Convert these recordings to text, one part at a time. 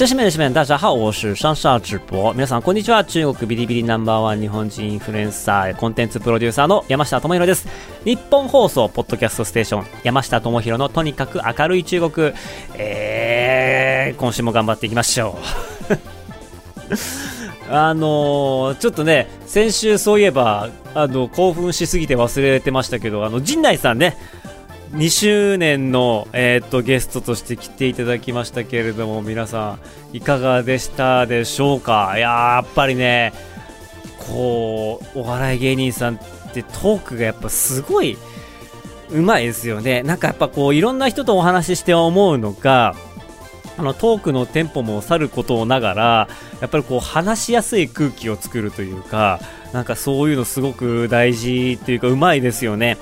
中国谢谢们、谢谢们，大家好，我是上上直播。皆さんこんにちは。中国ビリビリナンバーワン日本人インフルエンサー、コンテンツプロデューサーの山下智博です。日本放送ポッドキャストステーション、山下智博のとにかく明るい中国。えー、今週も頑張っていきましょう。あのー、ちょっとね、先週そういえば、あの、興奮しすぎて忘れてましたけど、あの、陣内さんね、2周年の、えー、とゲストとして来ていただきましたけれども皆さんいかがでしたでしょうか？いややっぱりねこうお笑い芸人さんってトークがやっぱすごいうまいですよね。なんかやっぱこういろんな人とお話しして思うのがあのトークのテンポもさることながらやっぱりこう話しやすい空気を作るというかなんかそういうのすごく大事っていうかうまいですよね。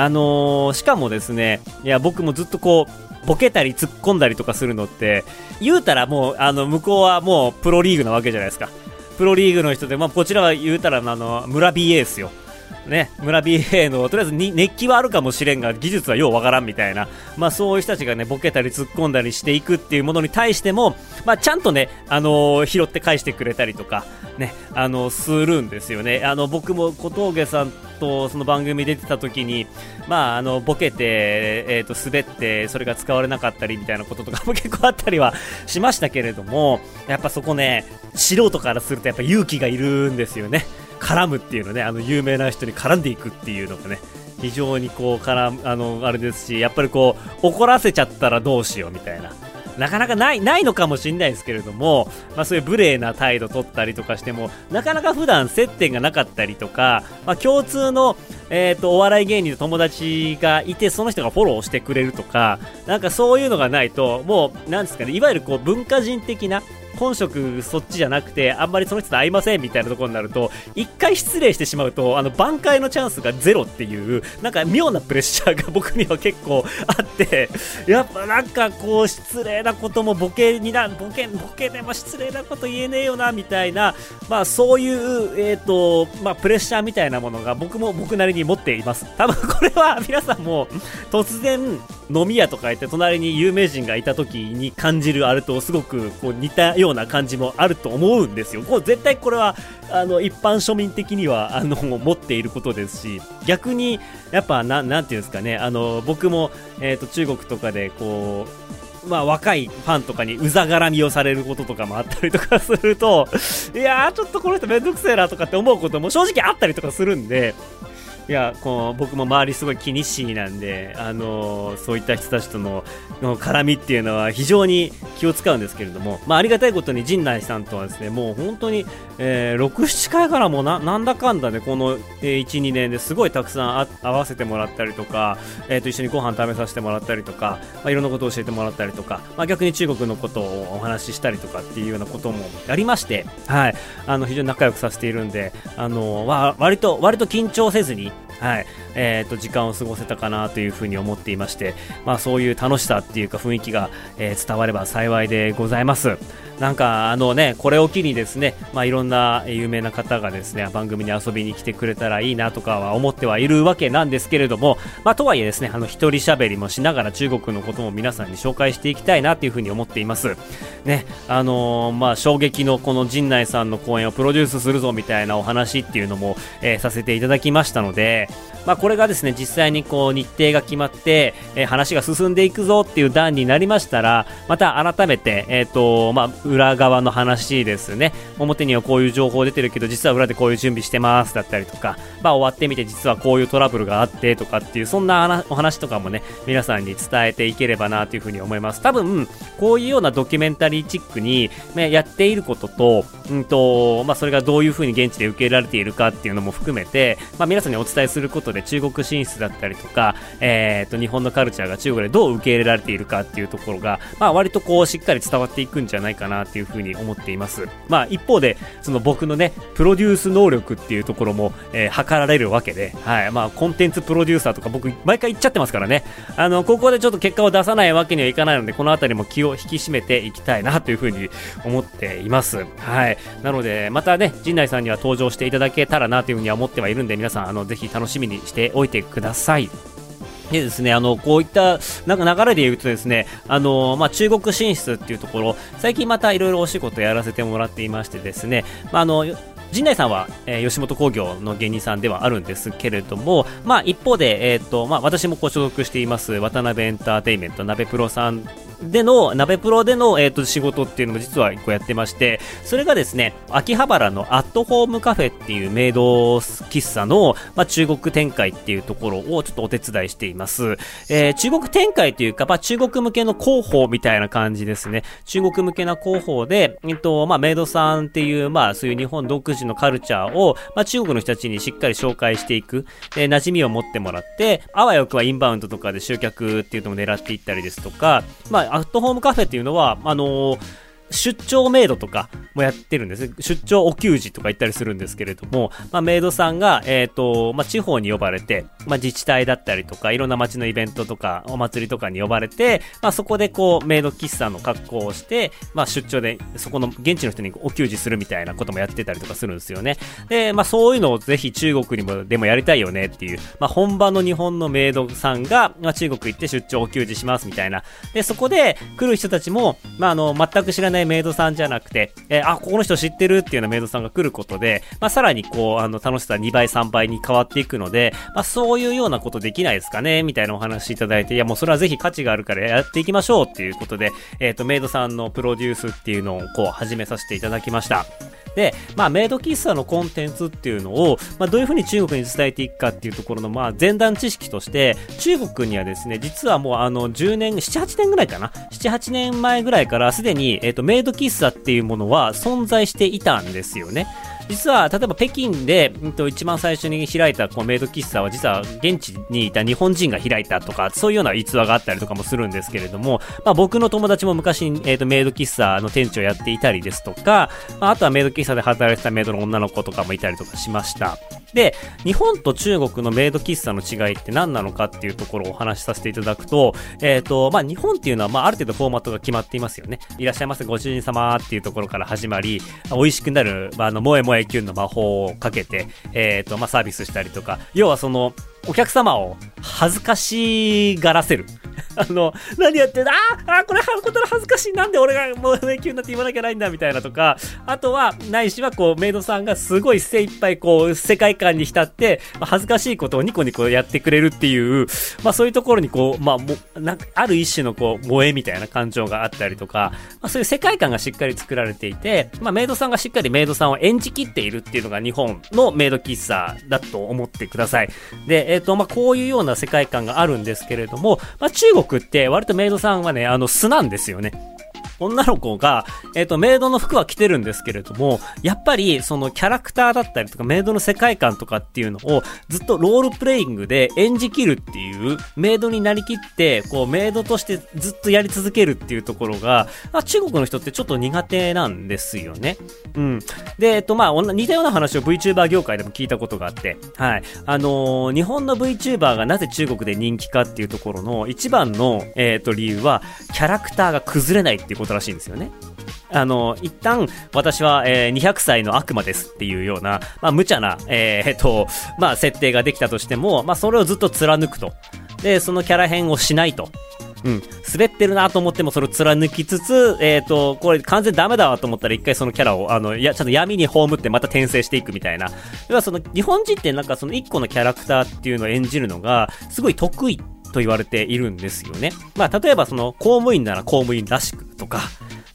あのー、しかもですね、いや、僕もずっとこう、ボケたり突っ込んだりとかするのって、言うたらもう、あの、向こうはもうプロリーグなわけじゃないですか。プロリーグの人で、まあ、こちらは言うたら、あの、村 BA ですよ。ね、村 BA のとりあえずに熱気はあるかもしれんが技術はようわからんみたいな、まあ、そういう人たちがねボケたり突っ込んだりしていくっていうものに対しても、まあ、ちゃんとね、あのー、拾って返してくれたりとか、ね、あのー、するんですよね。あの僕も小峠さんとその番組出てた時に、まあ、あのボケて、えー、と滑ってそれが使われなかったりみたいなこととかも 結構あったりはしましたけれどもやっぱそこね素人からするとやっぱ勇気がいるんですよね絡むっていうのねあの有名な人に絡んでいくっていうのがね非常にこう絡あのあれですしやっぱりこう怒らせちゃったらどうしようみたいな。なかなかないないのかもしれないですけれども、まあ、そういう無礼な態度取ったりとかしてもなかなか普段接点がなかったりとか、まあ、共通の、えーと、お笑い芸人の友達がいてその人がフォローしてくれるとかなんかそういうのがないともうなんですかねいわゆるこう文化人的な本職そっちじゃなくてあんまりその人と会いませんみたいなところになると一回失礼してしまうとあの挽回のチャンスがゼロっていうなんか妙なプレッシャーが僕には結構あってやっぱなんかこう失礼なこともボケになボケボケでも失礼なこと言えねえよなみたいなまあそういうえっ、ー、とまあプレッシャーみたいなものが僕も僕なりに持っています。多分これは皆さんも突然飲み屋とか行って隣に有名人がいた時に感じるあれとすごくこう似たようなような感じもあると思うんですよ。こう絶対これはあの一般庶民的にはあの持っていることですし逆にやっぱななんていうんですかねあの僕も、えーと、中国とかでこうまあ、若いファンとかにうざがらみをされることとかもあったりとかすると、いやー、ちょっとこの人めんどくせえなとかって思うことも正直あったりとかするんで、いやこう僕も周りすごい気にしいなんで、あのー、そういった人たちとのの絡みっていうのは非常に気を使うんですけれども、まあ、ありがたいことに陣内さんとはですねもう本当に、えー、6、7回からもななんだかんだねこの、えー、1、2年ですごいたくさん会わせてもらったりとか、えー、と一緒にご飯食べさせてもらったりとか、まあ、いろんなことを教えてもらったりとか、まあ、逆に中国のことをお話ししたりとかっていうようなこともありまして、はい、あの非常に仲良くさせているんで、あのー、割と割と緊張せずにはいえーと、時間を過ごせたかなというふうに思っていまして、まあ、そういう楽しさっていうか雰囲気が、えー、伝われば幸いでございます。なんかあのねこれを機にですね、まあ、いろんな有名な方がですね番組に遊びに来てくれたらいいなとかは思ってはいるわけなんですけれども、まあ、とはいえですねあの一人喋りもしながら中国のことも皆さんに紹介していきたいなというふうに思っています。ねあのー、まあ、衝撃のこの陣内さんの公演をプロデュースするぞみたいなお話っていうのも、えー、させていただきましたので、Bye. まあ、これがですね実際にこう日程が決まって、えー、話が進んでいくぞっていう段になりましたらまた改めて、えーとまあ、裏側の話ですね。表にはこういう情報出てるけど実は裏でこういう準備してますだったりとか、まあ、終わってみて実はこういうトラブルがあってとかっていうそんなお話とかもね皆さんに伝えていければなというふうに思います。多分こういうようなドキュメンタリーチックに、ね、やっていることと,、うんとまあ、それがどういうふうに現地で受け入れられているかっていうのも含めて、まあ、皆さんにお伝えすすることで中国進出だったりとか、えー、と日本のカルチャーが中国でどう受け入れられているかっていうところが、まあ、割とこうしっかり伝わっていくんじゃないかなっていうふうに思っています。まあ、一方でその僕のねプロデュース能力っていうところも、えー、測られるわけで、はいまあ、コンテンツプロデューサーとか僕毎回言っちゃってますからねあのここでちょっと結果を出さないわけにはいかないのでこの辺りも気を引き締めていきたいなというふうに思っています。はい、なのでまたね陣内さんには登場していただけたらなというふうには思ってはいるんで皆さんあのぜひ楽しみにしておいてください。でですね、あの、こういったなんか流れで言うとですね、あの、まあ、中国進出っていうところ、最近またいろいろお仕事やらせてもらっていましてですね、まあ、あの、陣内さんは、えー、吉本興業の芸人さんではあるんですけれども、まあ、一方で、えーとまあ、私もご所属しています渡辺エンターテインメント、鍋プロさんでの、鍋プロでの、えーと、仕事っていうのも実は一個やってまして、それがですね、秋葉原のアットホームカフェっていうメイド喫茶の、まあ、中国展開っていうところをちょっとお手伝いしています。えー、中国展開というか、まあ、中国向けの広報みたいな感じですね。中国向けな広報で、えっと、まあ、メイドさんっていう、まあ、そういう日本独自のカルチャーを、まあ、中国の人たちにしっかり紹介していく、えー、馴染みを持ってもらって、あわよくはインバウンドとかで集客っていうのを狙っていったりですとか、まあ、アットホームカフェっていうのは、あのー出張メイドとかもやってるんです。出張お給仕とか言ったりするんですけれども、まあ、メイドさんが、えっ、ー、と、まあ、地方に呼ばれて、まあ、自治体だったりとか、いろんな街のイベントとか、お祭りとかに呼ばれて、まあ、そこでこう、メイド喫茶の格好をして、まあ、出張で、そこの現地の人にお給仕するみたいなこともやってたりとかするんですよね。で、まあ、そういうのをぜひ中国にも、でもやりたいよねっていう、まあ、本場の日本のメイドさんが、まあ、中国行って出張お給仕しますみたいな。で、そこで来る人たちも、まあ、あの、全く知らないメイドさんじゃなくて、えー、あ、ここの人知ってるっていうようなメイドさんが来ることで、まあ、さらにこう、あの、楽しさ2倍、3倍に変わっていくので、まあ、そういうようなことできないですかねみたいなお話いただいて、いや、もうそれはぜひ価値があるからやっていきましょうっていうことで、えっ、ー、と、メイドさんのプロデュースっていうのをこう、始めさせていただきました。で、まあ、メイド喫茶のコンテンツっていうのを、まあ、どういうふうに中国に伝えていくかっていうところの、まあ、前段知識として、中国にはですね、実はもうあの、10年、7、8年ぐらいかな ?7、8年前ぐらいからすでに、えっ、ー、と、メイド喫茶っていうものは存在していたんですよね。実は、例えば北京で、うん、と一番最初に開いたこのメイド喫茶は、実は現地にいた日本人が開いたとか、そういうような逸話があったりとかもするんですけれども、まあ、僕の友達も昔、えーと、メイド喫茶の店長をやっていたりですとか、まあ、あとはメイド喫茶で働いてたメイドの女の子とかもいたりとかしました。で、日本と中国のメイド喫茶の違いって何なのかっていうところをお話しさせていただくと、え、ー、と、まあ、日本っていうのは、まあ、ある程度フォーマットが決まっていますよね。いらっしゃいませご主人様っていうところから始まり、美味しくなる、まあ、あの、萌え萌えキュンの魔法をかけて、えっ、ー、と、まあ、サービスしたりとか、要はその、お客様を恥ずかしがらせる。あの、何やってんだ？ああ、これ、これ恥ずかしい。なんで俺がもう迷宮になって言わなきゃないんだみたいなとか、あとは、ないしはこう、メイドさんがすごい精一杯こう、世界観に浸って、まあ、恥ずかしいことをニコニコやってくれるっていう、まあそういうところにこう、まあも、なんか、ある一種のこう、萌えみたいな感情があったりとか、まあそういう世界観がしっかり作られていて、まあメイドさんがしっかりメイドさんを演じきっているっていうのが日本のメイド喫茶だと思ってください。で、えっ、ー、と、まあこういうような世界観があるんですけれども、まあ中国って割とメイドさんはね、あの、素なんですよね。女の子が、えっ、ー、と、メイドの服は着てるんですけれども、やっぱり、そのキャラクターだったりとか、メイドの世界観とかっていうのを、ずっとロールプレイングで演じきるっていう、メイドになりきって、こう、メイドとしてずっとやり続けるっていうところが、あ中国の人ってちょっと苦手なんですよね。うん。で、えっ、ー、と、まあ、似たような話を VTuber 業界でも聞いたことがあって、はい。あのー、日本の VTuber がなぜ中国で人気かっていうところの一番の、えっ、と、理由は、キャラクターが崩れないっていうことらしいんですよね。あの、一旦、私は、えー、200歳の悪魔ですっていうような、まあ、無茶な、えー、えっと、まあ、設定ができたとしても、まあ、それをずっと貫くと。で、そのキャラ変をしないと。うん。滑ってるなと思ってもそれを貫きつつ、えっ、ー、と、これ完全ダメだわと思ったら一回そのキャラを、あの、や、ちゃんと闇に葬ってまた転生していくみたいな。要はその、日本人ってなんかその一個のキャラクターっていうのを演じるのが、すごい得意と言われているんですよね。まあ、例えばその、公務員なら公務員らしくとか、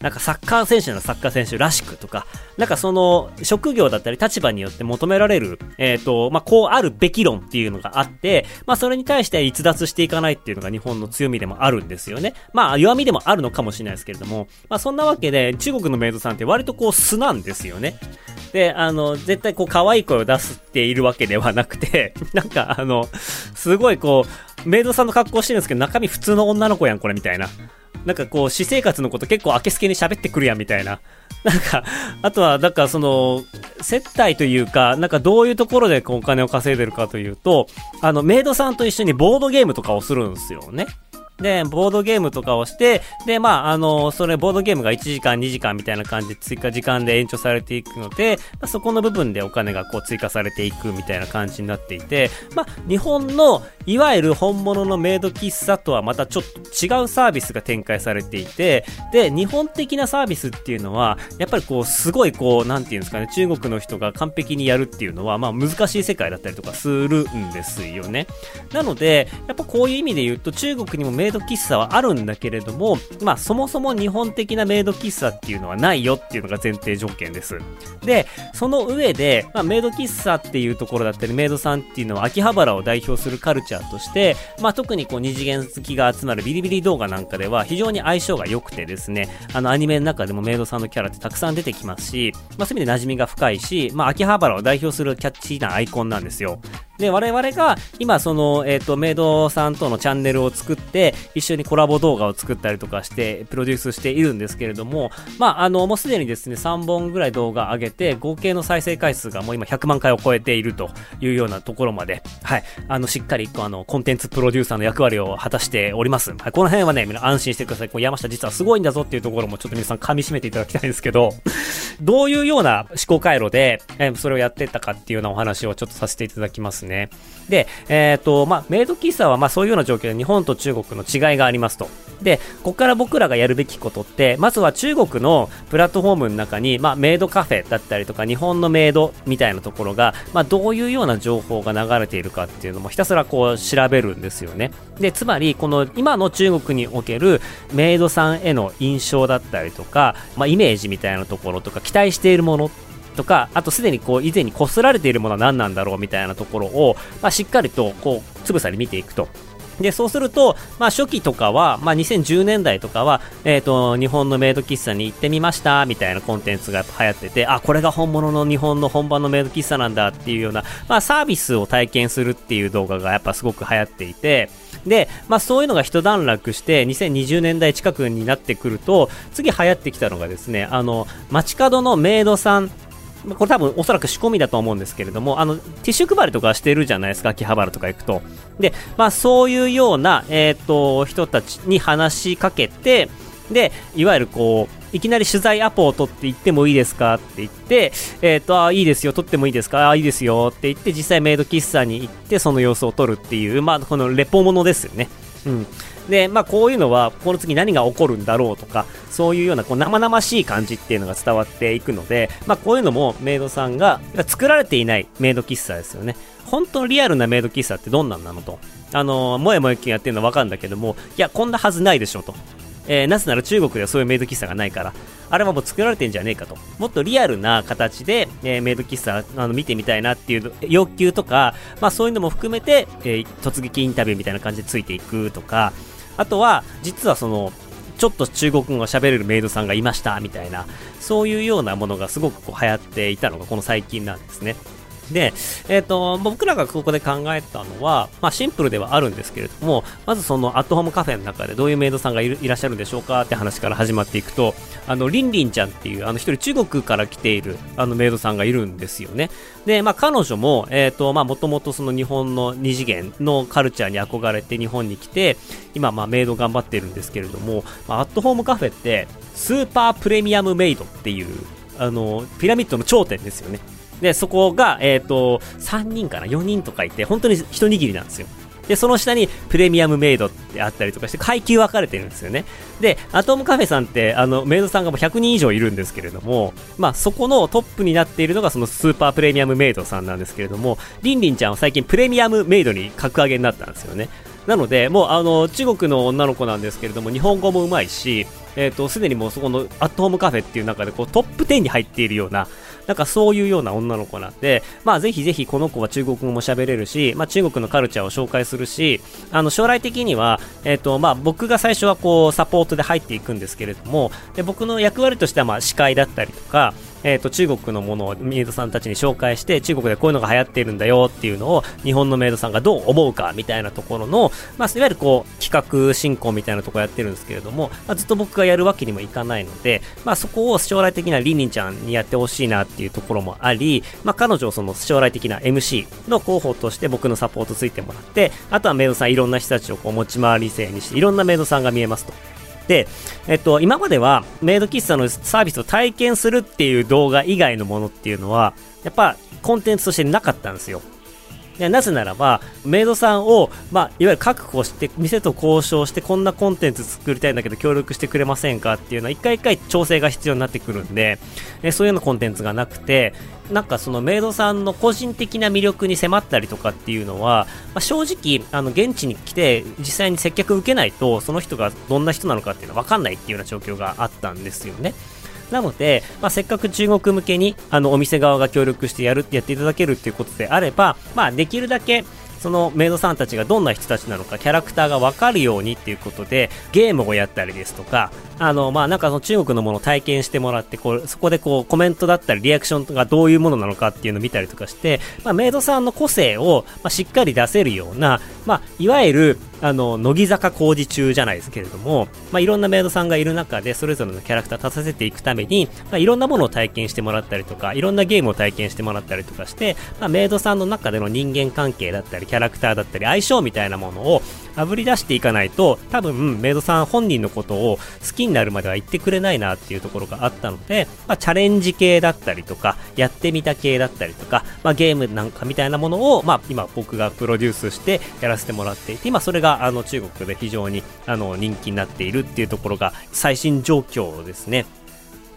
なんかサッカー選手ならサッカー選手らしくとか、なんかその職業だったり立場によって求められる、えっ、ー、と、まあ、こうあるべき論っていうのがあって、まあ、それに対して逸脱していかないっていうのが日本の強みでもあるんですよね。まあ、弱みでもあるのかもしれないですけれども、まあ、そんなわけで、中国のメイドさんって割とこう素なんですよね。で、あの、絶対こう可愛い声を出しているわけではなくて、なんかあの、すごいこう、メイドさんの格好してるんですけど、中身普通の女の子やん、これみたいな。なんかこう、私生活のこと結構明けすけに喋ってくるやんみたいな。なんか、あとは、なんかその、接待というか、なんかどういうところでお金を稼いでるかというと、あの、メイドさんと一緒にボードゲームとかをするんですよね。で、ボードゲームとかをして、で、まあ、あの、それ、ボードゲームが1時間、2時間みたいな感じで追加時間で延長されていくので、まあ、そこの部分でお金がこう追加されていくみたいな感じになっていて、まあ、日本の、いわゆる本物のメイド喫茶とはまたちょっと違うサービスが展開されていて、で、日本的なサービスっていうのは、やっぱりこう、すごいこう、なんていうんですかね、中国の人が完璧にやるっていうのは、まあ、難しい世界だったりとかするんですよね。なので、やっぱこういう意味で言うと、中国にもメメイド喫茶はあるんだけれども、まあそもそも日本的なメイド喫茶っていうのはないよっていうのが前提条件です。で、その上で、まあメイド喫茶っていうところだったり、メイドさんっていうのは秋葉原を代表するカルチャーとして、まあ特にこう二次元好きが集まるビリビリ動画なんかでは非常に相性が良くてですね、あのアニメの中でもメイドさんのキャラってたくさん出てきますし、まあそういう意味で馴染みが深いし、まあ秋葉原を代表するキャッチーなアイコンなんですよ。で、我々が今その、えっ、ー、と、メイドさんとのチャンネルを作って、一緒にコラボ動画を作ったりとかして、プロデュースしているんですけれども、まあ、あの、もうすでにですね、3本ぐらい動画上げて、合計の再生回数がもう今100万回を超えているというようなところまで、はい、あの、しっかりあの、コンテンツプロデューサーの役割を果たしております。はい、この辺はね、皆安心してください。こう山下実はすごいんだぞっていうところもちょっと皆さん噛み締めていただきたいんですけど、どういうような思考回路で、え、それをやってったかっていうようなお話をちょっとさせていただきますね。で、えっ、ー、と、まあ、メイド喫茶は、まあ、そういうような状況で日本と中国の違いがありますと。で、ここから僕らがやるべきことって、まずは中国のプラットフォームの中に、まあ、メイドカフェだったりとか、日本のメイドみたいなところが、まあ、どういうような情報が流れているかっていうのもひたすらこう調べるんですよね。で、つまり、この今の中国におけるメイドさんへの印象だったりとか、まあ、イメージみたいなところとか、期待しているものとか、あとすでにこう以前にこすられているものは何なんだろうみたいなところを、まあ、しっかりとこうつぶさに見ていくと。で、そうすると、まあ、初期とかは、まあ、2010年代とかは、えっ、ー、と、日本のメイド喫茶に行ってみました、みたいなコンテンツが流行ってて、あ、これが本物の日本の本場のメイド喫茶なんだっていうような、まあ、サービスを体験するっていう動画がやっぱすごく流行っていて、で、まあ、そういうのが一段落して、2020年代近くになってくると、次流行ってきたのがですね、あの、街角のメイドさんこれ多分おそらく仕込みだと思うんですけれども、あの、ティッシュ配りとかしてるじゃないですか、秋葉原とか行くと。で、まあそういうような、えっ、ー、と、人たちに話しかけて、で、いわゆるこう、いきなり取材アポを取って行ってもいいですか？って言って、えっ、ー、と、あ、いいですよ、取ってもいいですか？あ、いいですよって言って、実際メイド喫茶に行って、その様子を撮るっていう、まあ、このレポものですよね。うん。で、まあ、こういうのは、この次何が起こるんだろうとか、そういうようなこう生々しい感じっていうのが伝わっていくので、まあ、こういうのもメイドさんが作られていないメイド喫茶ですよね。本当のリアルなメイド喫茶ってどんなんなのと。あの、もやもやきやってるのはわかるんだけども、いや、こんなはずないでしょと。えー、なぜなら中国ではそういうメイド喫茶がないから、あれはもう作られてんじゃねえかと。もっとリアルな形で、えー、メイド喫茶あの見てみたいなっていう要求とか、まあそういうのも含めて、えー、突撃インタビューみたいな感じでついていくとか、あとは、実はその、ちょっと中国語が喋れるメイドさんがいました、みたいな、そういうようなものがすごくこう流行っていたのがこの最近なんですね。で、えっ、ー、と、僕らがここで考えたのは、まあシンプルではあるんですけれども、まずそのアットホームカフェの中でどういうメイドさんがいらっしゃるんでしょうかって話から始まっていくと、あの、リンリンちゃんっていう、あの一人中国から来ている、あのメイドさんがいるんですよね。で、まあ彼女も、えっ、ー、と、まあもともとその日本の二次元のカルチャーに憧れて日本に来て、今まあメイド頑張ってるんですけれども、まあ、アットホームカフェって、スーパープレミアムメイドっていう、あの、ピラミッドの頂点ですよね。で、そこが、えっ、ー、と、3人かな ?4 人とかいて、本当に一握りなんですよ。で、その下にプレミアムメイドってあったりとかして、階級分かれてるんですよね。で、アトムカフェさんって、あの、メイドさんがもう100人以上いるんですけれども、まあ、そこのトップになっているのがそのスーパープレミアムメイドさんなんですけれども、リンリンちゃんは最近プレミアムメイドに格上げになったんですよね。なので、もうあの、中国の女の子なんですけれども、日本語もうまいし、えっ、と、すでにもうそこのアットホームカフェっていう中でこうトップ10に入っているような、なんかそういうような女の子なんで、まあぜひぜひこの子は中国語も喋れるし、まあ中国のカルチャーを紹介するし、あの将来的には、えっ、と、まあ僕が最初はこうサポートで入っていくんですけれども、で僕の役割としてはまあ司会だったりとか、えっ、と、中国のものをメイドさんたちに紹介して、中国でこういうのが流行っているんだよっていうのを、日本のメイドさんがどう思うかみたいなところの、まあ、いわゆるこう、企画進行みたいなところやってるんですけれども、まあ、ずっと僕がやるわけにもいかないので、まあ、そこを将来的なリンリンちゃんにやってほしいなっていうところもあり、まあ、彼女をその将来的な MC の候補として僕のサポートついてもらって、あとはメイドさんいろんな人たちをこう持ち回り制にして、いろんなメイドさんが見えますと。で、えっと、今まではメイド喫茶のサービスを体験するっていう動画以外のものっていうのは、やっぱコンテンツとしてなかったんですよ。なぜならば、メイドさんを、まあ、いわゆる確保して、店と交渉して、こんなコンテンツ作りたいんだけど、協力してくれませんかっていうのは、一回一回調整が必要になってくるんで、えそういうようなコンテンツがなくて、なんかそのメイドさんの個人的な魅力に迫ったりとかっていうのは、まあ、正直、あの、現地に来て、実際に接客受けないと、その人がどんな人なのかっていうのは分かんないっていうような状況があったんですよね。なので、まあ、せっかく中国向けにあのお店側が協力してやるやっていただけるっていうことであれば、まあ、できるだけそのメイドさんたちがどんな人たちなのかキャラクターが分かるようにっていうことでゲームをやったりですとかあのまあなんかその中国のものを体験してもらってこうそこでこうコメントだったりリアクションがどういうものなのかっていうのを見たりとかして、まあ、メイドさんの個性を、まあ、しっかり出せるような、まあ、いわゆるあの乃木坂工事中じゃないですけれども、まあ、いろんなメイドさんがいる中でそれぞれのキャラクター立たせていくために、まあ、いろんなものを体験してもらったりとかいろんなゲームを体験してもらったりとかして、まあ、メイドさんの中での人間関係だったりキャラクターだったり相性みたいなものをあぶり出していかないと多分メイドさん本人のことを好きになるまでは言ってくれないなっていうところがあったので、まあ、チャレンジ系だったりとかやってみた系だったりとか、まあ、ゲームなんかみたいなものを、まあ、今僕がプロデュースしてやらせてもらっていて今それががあの中国で非常にあの人気になっているっていうところが最新状況ですね。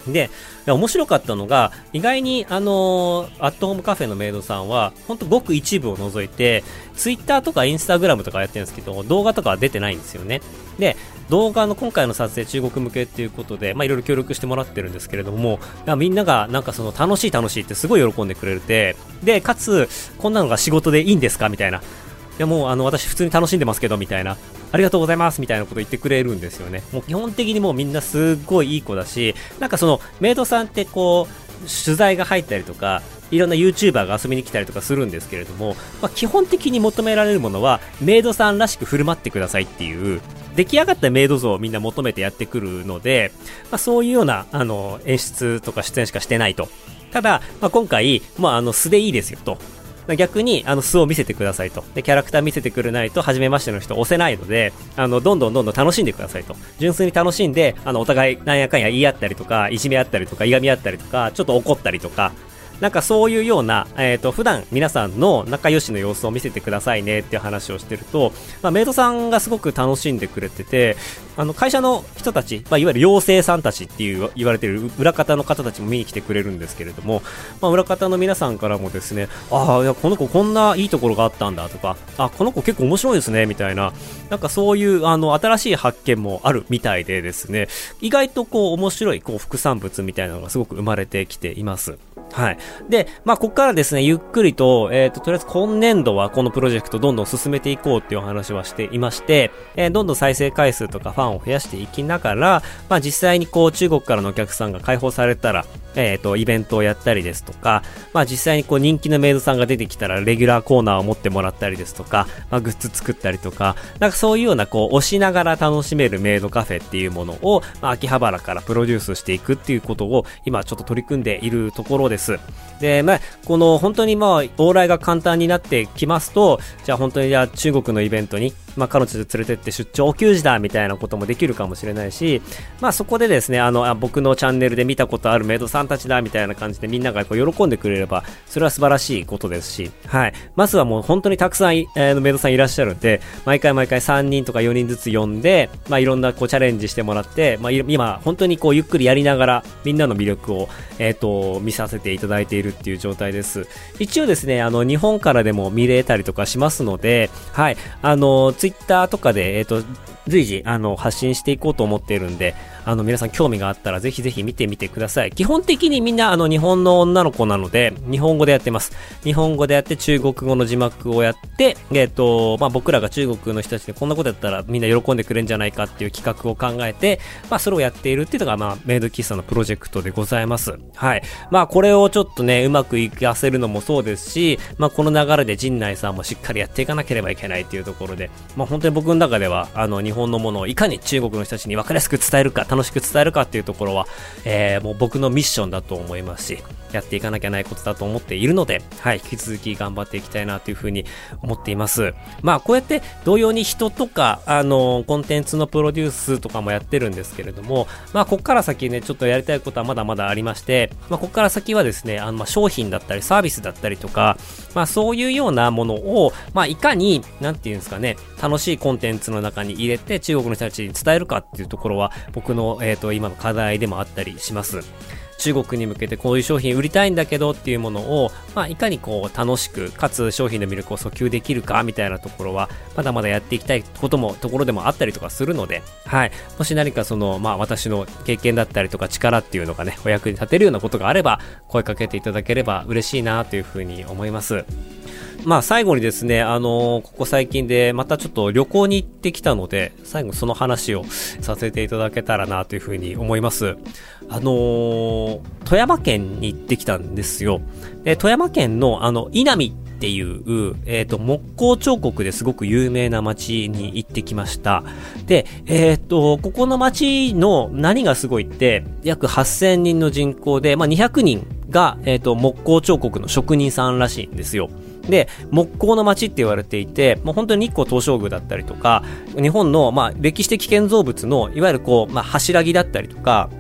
で、面白かったのが、意外に、あのー、アットホームカフェのメイドさんは、ほんとごく一部を除いて、ツイッターとかインスタグラムとかやってるんですけど、動画とかは出てないんですよね。で、動画の今回の撮影中国向けっていうことで、まあいろいろ協力してもらってるんですけれども、みんながなんかその楽しい楽しいってすごい喜んでくれて、で、かつ、こんなのが仕事でいいんですか？みたいな。いやもうあの私普通に楽しんでますけどみたいなありがとうございますみたいなこと言ってくれるんですよね。もう基本的にもうみんなすっごいいい子だし、なんかそのメイドさんってこう、取材が入ったりとか、いろんな YouTuber が遊びに来たりとかするんですけれども、まあ、基本的に求められるものは、メイドさんらしく振る舞ってくださいっていう、出来上がったメイド像をみんな求めてやってくるので、まあ、そういうような、あの、演出とか出演しかしてないと。ただ、まあ、今回、まあ、あの、素でいいですよと。ま逆に、あの、素を見せてくださいと。で、キャラクター見せてくれないと、初めましての人押せないので、あの、どんどんどんどん楽しんでくださいと。純粋に楽しんで、あの、お互い、なんやかんや言い合ったりとか、いじめ合ったりとか、いがみ合ったりとか、ちょっと怒ったりとか、なんかそういうような、えっ、ー、と、普段皆さんの仲良しの様子を見せてくださいねっていう話をしてると、まあ、メイドさんがすごく楽しんでくれてて、あの、会社の人たち、まあ、いわゆる妖精さんたちっていう言われてる裏方の方たちも見に来てくれるんですけれども、まあ、裏方の皆さんからもですね、ああ、この子こんないいところがあったんだとか、あ、この子結構面白いですね、みたいな、なんかそういう、あの、新しい発見もあるみたいでですね、意外とこう、面白い、こう、副産物みたいなのがすごく生まれてきています。はい。で、まあ、ここからですね、ゆっくりと、えっ、ー、と、とりあえず今年度はこのプロジェクトどんどん進めていこうっていう話はしていまして、えー、どんどん再生回数とかファンを増やしていきながら、まあ、実際にこう、中国からのお客さんが解放されたら、えっ、ー、と、イベントをやったりですとか、まあ、実際にこう、人気のメイドさんが出てきたら、レギュラーコーナーを持ってもらったりですとか、まあ、グッズ作ったりとか、なんかそういうような、こう、押しながら楽しめるメイドカフェっていうものを、まあ、秋葉原からプロデュースしていくっていうことを、今ちょっと取り組んでいるところです。で、まあ、この本当にまあ、往来が簡単になってきますと、じゃあ本当にじゃあ中国のイベントに、まあ、彼女連れてって出張お給仕だみたいなこともできるかもしれないし、まあ、そこでですね、あの、あ僕のチャンネルで見たことあるメイドさんたちだみたいな感じでみんながこう喜んでくれれば、それは素晴らしいことですし、はい。まずはもう本当にたくさん、えー、メイドさんいらっしゃるんで、毎回毎回3人とか4人ずつ呼んで、まあ、いろんなこうチャレンジしてもらって、まあ、今、本当にこうゆっくりやりながら、みんなの魅力を、えっ、ー、と、見させていただいているっていう状態です。一応ですね、あの、日本からでも見れたりとかしますので、はい。あの、ツイッターとかで、えっ、ー、と、随時、あの、発信していこうと思っているんで、あの、皆さん興味があったらぜひぜひ見てみてください。基本的にみんなあの、日本の女の子なので、日本語でやってます。日本語でやって中国語の字幕をやって、えっ、と、まあ、僕らが中国の人たちでこんなことやったらみんな喜んでくれるんじゃないかっていう企画を考えて、まあ、それをやっているっていうのが、まあ、メイド喫茶のプロジェクトでございます。はい。まあ、これをちょっとね、うまくいかせるのもそうですし、まあ、この流れで陣内さんもしっかりやっていかなければいけないっていうところで、まあ、本当に僕の中では、あの、日本のものをいかに中国の人たちに分かりやすく伝えるか、楽しく伝えるかっていうところは、えー、もう僕のミッションだと思いますし、やっていかなきゃないことだと思っているので、はい、引き続き頑張っていきたいなというふうに思っています。まあ、こうやって同様に人とか、あの、コンテンツのプロデュースとかもやってるんですけれども、まあ、こっから先ね、ちょっとやりたいことはまだまだありまして、まあ、こっから先はですね、あの、まあ、商品だったりサービスだったりとか、まあ、そういうようなものを、まあ、いかに、なんていうんですかね、楽しいコンテンツの中に入れて中国の人たちに伝えるかっていうところは、僕の、えっ、ー、と、今の課題でもあったりします。中国に向けてこういう商品売りたいんだけどっていうものを、まあ、いかにこう楽しく、かつ商品の魅力を訴求できるかみたいなところは、まだまだやっていきたいことも、ところでもあったりとかするので、はい。もし何かその、まあ私の経験だったりとか力っていうのがね、お役に立てるようなことがあれば、声かけていただければ嬉しいなというふうに思います。まあ最後にですね、あのー、ここ最近でまたちょっと旅行に行ってきたので、最後その話をさせていただけたらなというふうに思います。あのー、富山県に行ってきたんですよ。で、富山県のあの、稲見っていう、えっ、ー、と、木工彫刻ですごく有名な町に行ってきました。で、えっ、ー、と、ここの町の何がすごいって、約8000人の人口で、まあ、200人が、えっ、と、木工彫刻の職人さんらしいんですよ。で、木工の街って言われていて、もう本当に日光東照宮だったりとか、日本の、まあ、歴史的建造物の、いわゆるこう、まあ、柱木だったりとか、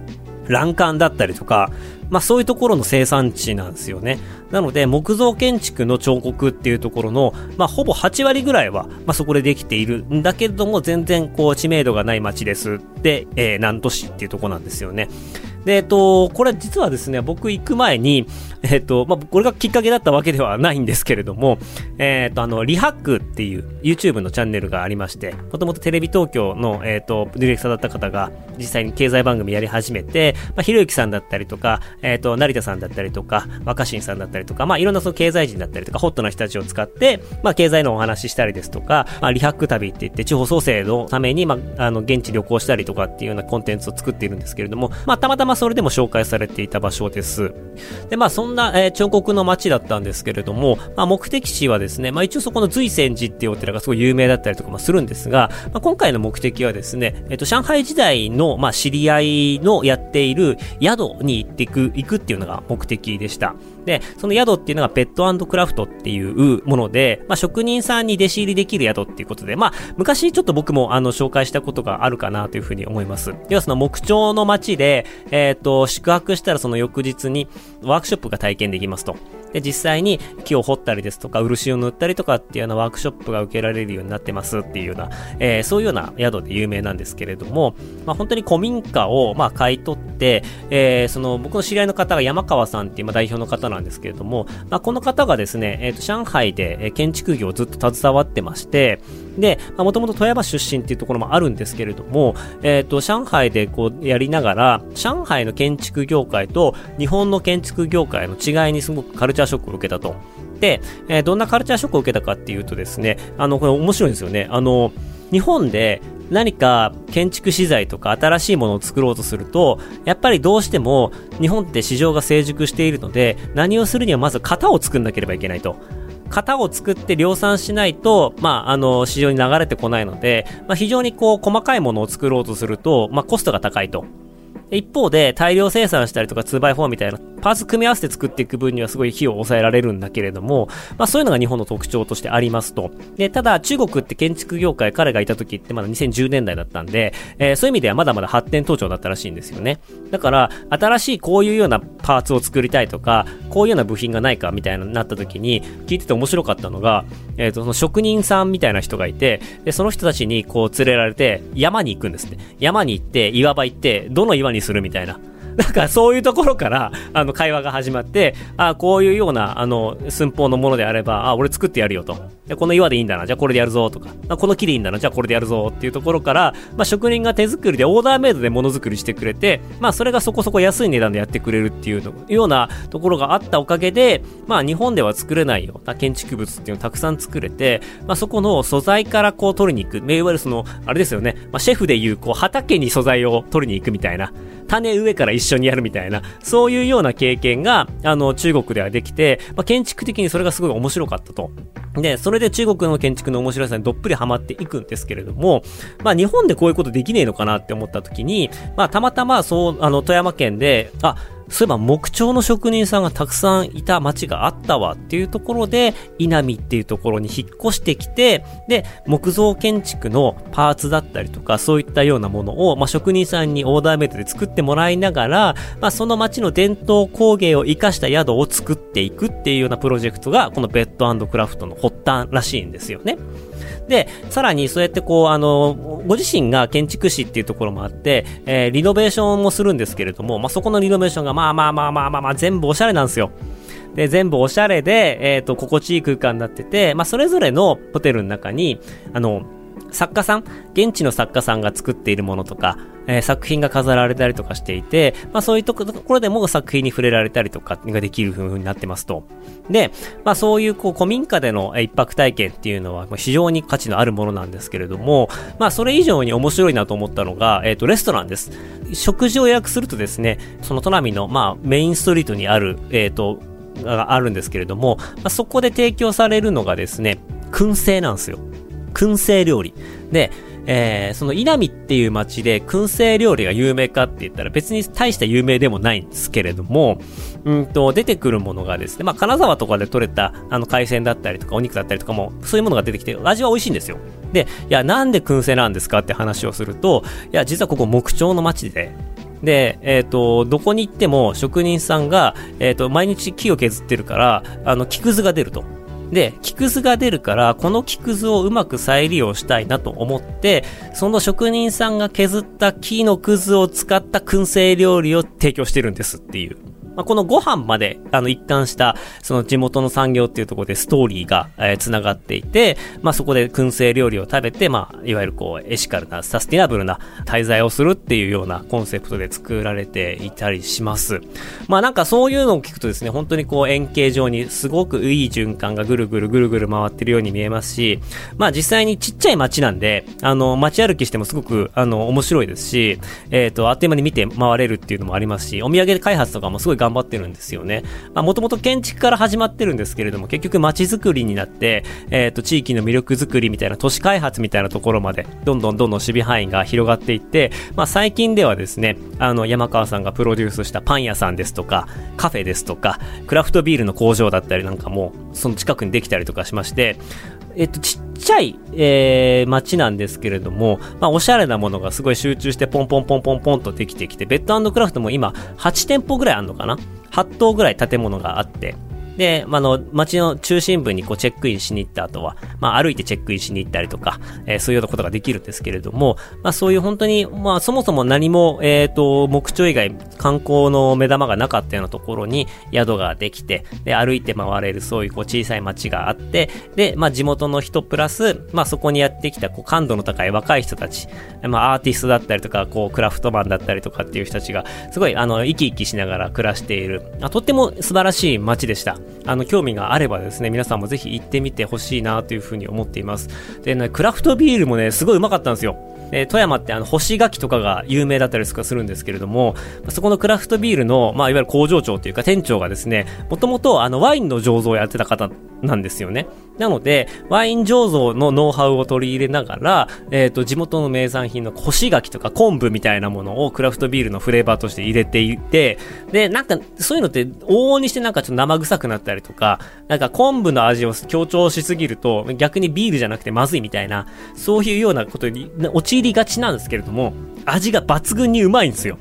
欄干だったりとか、まあそういうところの生産地なんですよね。なので、木造建築の彫刻っていうところの、まあほぼ8割ぐらいは、まあそこでできているんだけれども、全然こう知名度がない街です。で、えー、南都市っていうところなんですよね。で、えっと、これ実はですね、僕行く前に、えっと、まあ、これがきっかけだったわけではないんですけれども、えっと、あの、リハックっていう YouTube のチャンネルがありまして、もともとテレビ東京の、えっと、ディレクターだった方が、実際に経済番組やり始めて、まあ、ひろゆきさんだったりとか、えっと、成田さんだったりとか、若新さんだったりとか、まあ、いろんなその経済人だったりとか、ホットな人たちを使って、まあ、経済のお話ししたりですとか、まあ、リハック旅って言って、地方創生のために、まあ、あの、現地旅行したりとかっていうようなコンテンツを作っているんですけれども、まあ、たまたまそれでも紹介されていた場所です。で、まあ、そんな、えー、彫刻の街だったんですけれども、まあ、目的地はですね、まあ、一応そこの随泉寺っていうお寺がすごい有名だったりとかもするんですが、まあ、今回の目的はですね、えっ、ー、と、上海時代の、まあ、知り合いのやっている宿に行っていく、行くっていうのが目的でした。で、その宿っていうのがペットクラフトっていうもので、まあ、職人さんに弟子入りできる宿っていうことで、まあ、昔ちょっと僕もあの、紹介したことがあるかなというふうに思います。要はその木彫の街で、えっ、ー、と、宿泊したらその翌日にワークショップが体験できますと。で、実際に木を掘ったりですとか、漆を塗ったりとかっていうようなワークショップが受けられるようになってますっていうような、えー、そういうような宿で有名なんですけれども、まあ本当に古民家を、まあ買い取って、えー、その僕の知り合いの方が山川さんっていう、まあ、代表の方なんんですけれども、まあこの方がですね、えっ、ー、と、上海で建築業をずっと携わってまして、で、もともと富山出身っていうところもあるんですけれども、えっ、ー、と、上海でこうやりながら、上海の建築業界と日本の建築業界の違いにすごくカルチャーショックを受けたと。で、えー、どんなカルチャーショックを受けたかっていうとですね、あの、これ面白いんですよね。あの、日本で何か建築資材とか新しいものを作ろうとすると、やっぱりどうしても日本って市場が成熟しているので、何をするにはまず型を作んなければいけないと。型を作って量産しないと、まあ、あの、市場に流れてこないので、まあ、非常にこう、細かいものを作ろうとすると、まあ、コストが高いと。一方で大量生産したりとか 2x4 みたいなパーツ組み合わせて作っていく分にはすごい費用を抑えられるんだけれども、まあそういうのが日本の特徴としてありますと。で、ただ中国って建築業界彼がいた時ってまだ2010年代だったんで、えー、そういう意味ではまだまだ発展途上だったらしいんですよね。だから新しいこういうようなパーツを作りたいとか、こういうような部品がないかみたいになった時に聞いてて面白かったのが、えっ、ー、とその職人さんみたいな人がいて、で、その人たちにこう連れられて山に行くんですね。山に行って岩場行ってどの岩にするみたいな。なんかそういうところから、あの、会話が始まって、あこういうような、あの、寸法のものであれば、あ俺作ってやるよと。で、この岩でいいんだな、じゃあこれでやるぞとか、あこの木でいいんだな、じゃあこれでやるぞっていうところから、まあ、職人が手作りでオーダーメイドでものづくりしてくれて、まあ、それがそこそこ安い値段でやってくれるっていうようなところがあったおかげで、まあ、日本では作れないよ。うな建築物っていうのをたくさん作れて、まあ、そこの素材からこう取りに行く、いわゆるその、あれですよね、まあ、シェフでいう、こう、畑に素材を取りに行くみたいな、種植えから一緒にやるみたいな、そういうような経験が、あの、中国ではできて、まあ、建築的にそれがすごい面白かったと。で、それで中国の建築の面白さにどっぷりハマっていくんですけれども、まあ日本でこういうことできねえのかなって思った時に、まあたまたまそう、あの、富山県で、あ、そういえば木彫の職人さんがたくさんいた町があったわっていうところで、稲見っていうところに引っ越してきて、で、木造建築のパーツだったりとか、そういったようなものを、まあ、職人さんにオーダーメイドで作ってもらいながら、まあ、その町の伝統工芸を活かした宿を作っていくっていうようなプロジェクトが、このベッドクラフトの発端らしいんですよね。で、さらにそうやってこう、あの、ご自身が建築士っていうところもあって、えー、リノベーションもするんですけれども、まあ、そこのリノベーションがまあまあまあまあまあまあ全部おしゃれなんですよ。で、全部おしゃれで、えっ、ー、と、心地いい空間になってて、まあ、それぞれのホテルの中に、あの、作家さん、現地の作家さんが作っているものとか、えー、作品が飾られたりとかしていて、まあそういうところでも作品に触れられたりとかができる風になってますと。で、まあそういうこう古民家での一泊体験っていうのは非常に価値のあるものなんですけれども、まあそれ以上に面白いなと思ったのが、えっ、ー、とレストランです。食事を予約するとですね、そのトナミのまあメインストリートにある、えっ、ー、と、があるんですけれども、まあ、そこで提供されるのがですね、燻製なんですよ。燻製料理。で、えー、その稲見っていう町で燻製料理が有名かって言ったら別に大した有名でもないんですけれども、うんと、出てくるものがですね、まあ、金沢とかで取れた、あの、海鮮だったりとか、お肉だったりとかも、そういうものが出てきて、味は美味しいんですよ。で、いや、なんで燻製なんですかって話をすると、いや、実はここ木彫の町で、で、えっ、ー、と、どこに行っても職人さんが、えっ、ー、と、毎日木を削ってるから、あの、木くずが出ると。で、木くずが出るから、この木くずをうまく再利用したいなと思って、その職人さんが削った木のくずを使った燻製料理を提供してるんですっていう。まあ、このご飯まで、あの、一貫した、その地元の産業っていうところでストーリーが、えー、繋がっていて、まあ、そこで燻製料理を食べて、まあ、いわゆるこう、エシカルな、サスティナブルな滞在をするっていうようなコンセプトで作られていたりします。まあ、なんかそういうのを聞くとですね、本当にこう、円形状にすごくいい循環がぐるぐるぐるぐる回ってるように見えますし、まあ、実際にちっちゃい街なんで、あの、街歩きしてもすごく、あの、面白いですし、えっ、ー、と、あっという間に見て回れるっていうのもありますし、お土産開発とかもすごい頑頑張ってるんですよね。もともと建築から始まってるんですけれども、結局街づくりになって、えっ、ー、と、地域の魅力づくりみたいな都市開発みたいなところまで、どんどんどんどん守備範囲が広がっていって、まあ、最近ではですね、あの、山川さんがプロデュースしたパン屋さんですとか、カフェですとか、クラフトビールの工場だったりなんかも、その近くにできたりとかしまして、えっと、ちっちゃい、えー、街なんですけれども、まあ、おしゃれなものがすごい集中してポンポンポンポンポンとできてきて、ベッドクラフトも今、8店舗ぐらいあるのかな ?8 棟ぐらい建物があって、で、まあ、の、街の中心部にこうチェックインしに行った後は、まあ、歩いてチェックインしに行ったりとか、えー、そういうようなことができるんですけれども、まあ、そういう本当に、まあ、そもそも何も、えっ、ー、と、木彫以外、観光の目玉がなかったようなところに宿ができて、で、歩いて回れるそういうこう小さい街があって、で、まあ、地元の人プラス、まあ、そこにやってきたこう感度の高い若い人たち、まあ、アーティストだったりとか、こう、クラフトマンだったりとかっていう人たちが、すごい、あの、生き生きしながら暮らしている、あとっても素晴らしい街でした。あの、興味があればですね、皆さんもぜひ行ってみてほしいなというふうに思っています。でね、クラフトビールもね、すごいうまかったんですよ。え、富山ってあの干し柿とかが有名だったりとかするんですけれども、そこのクラフトビールの、まあ、いわゆる工場長というか店長がですね、もともとあのワインの醸造をやってた方なんですよね。なので、ワイン醸造のノウハウを取り入れながら、えっ、ー、と、地元の名産品の干し柿とか昆布みたいなものをクラフトビールのフレーバーとして入れていて、で、なんか、そういうのって往々にしてなんかちょっと生臭くなったりとか、なんか昆布の味を強調しすぎると、逆にビールじゃなくてまずいみたいな、そういうようなことに陥りがちなんですけれども、味が抜群にうまいんですよ。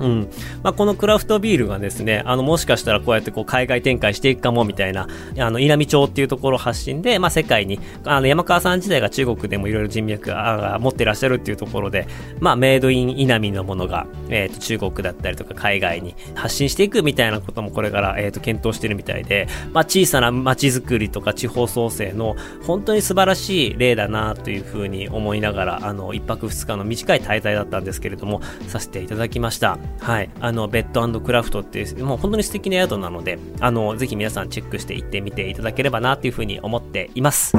うん。まあ、このクラフトビールがですね、あの、もしかしたらこうやってこう海外展開していくかもみたいな、あの、稲美町っていうところ発信で、まあ、世界に、あの、山川さん自体が中国でもいろいろ人脈が持ってらっしゃるっていうところで、まあ、メイドイン稲美のものが、えっ、ー、と、中国だったりとか海外に発信していくみたいなこともこれから、えっ、ー、と、検討してるみたいで、まあ、小さな街づくりとか地方創生の本当に素晴らしい例だなというふうに思いながら、あの、一泊二日の短い滞在だったんですけれども、させていただきました。はい。あの、ベッドクラフトっていう、もう本当に素敵な宿なので、あの、ぜひ皆さんチェックして行ってみていただければなというふうに思っています。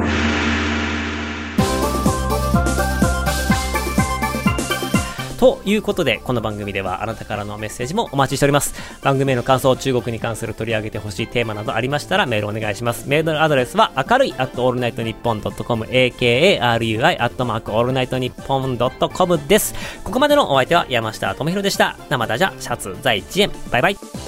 ということで、この番組ではあなたからのメッセージもお待ちしております。番組への感想、中国に関する取り上げてほしいテーマなどありましたらメールお願いします。メールのアドレスは明るいアットオールナイトニッポンドットコム akarui アットマークオールナイトニッポンドットコムです。ここまでのお相手は山下智博でした。生田じゃシャツ在地園。バイバイ。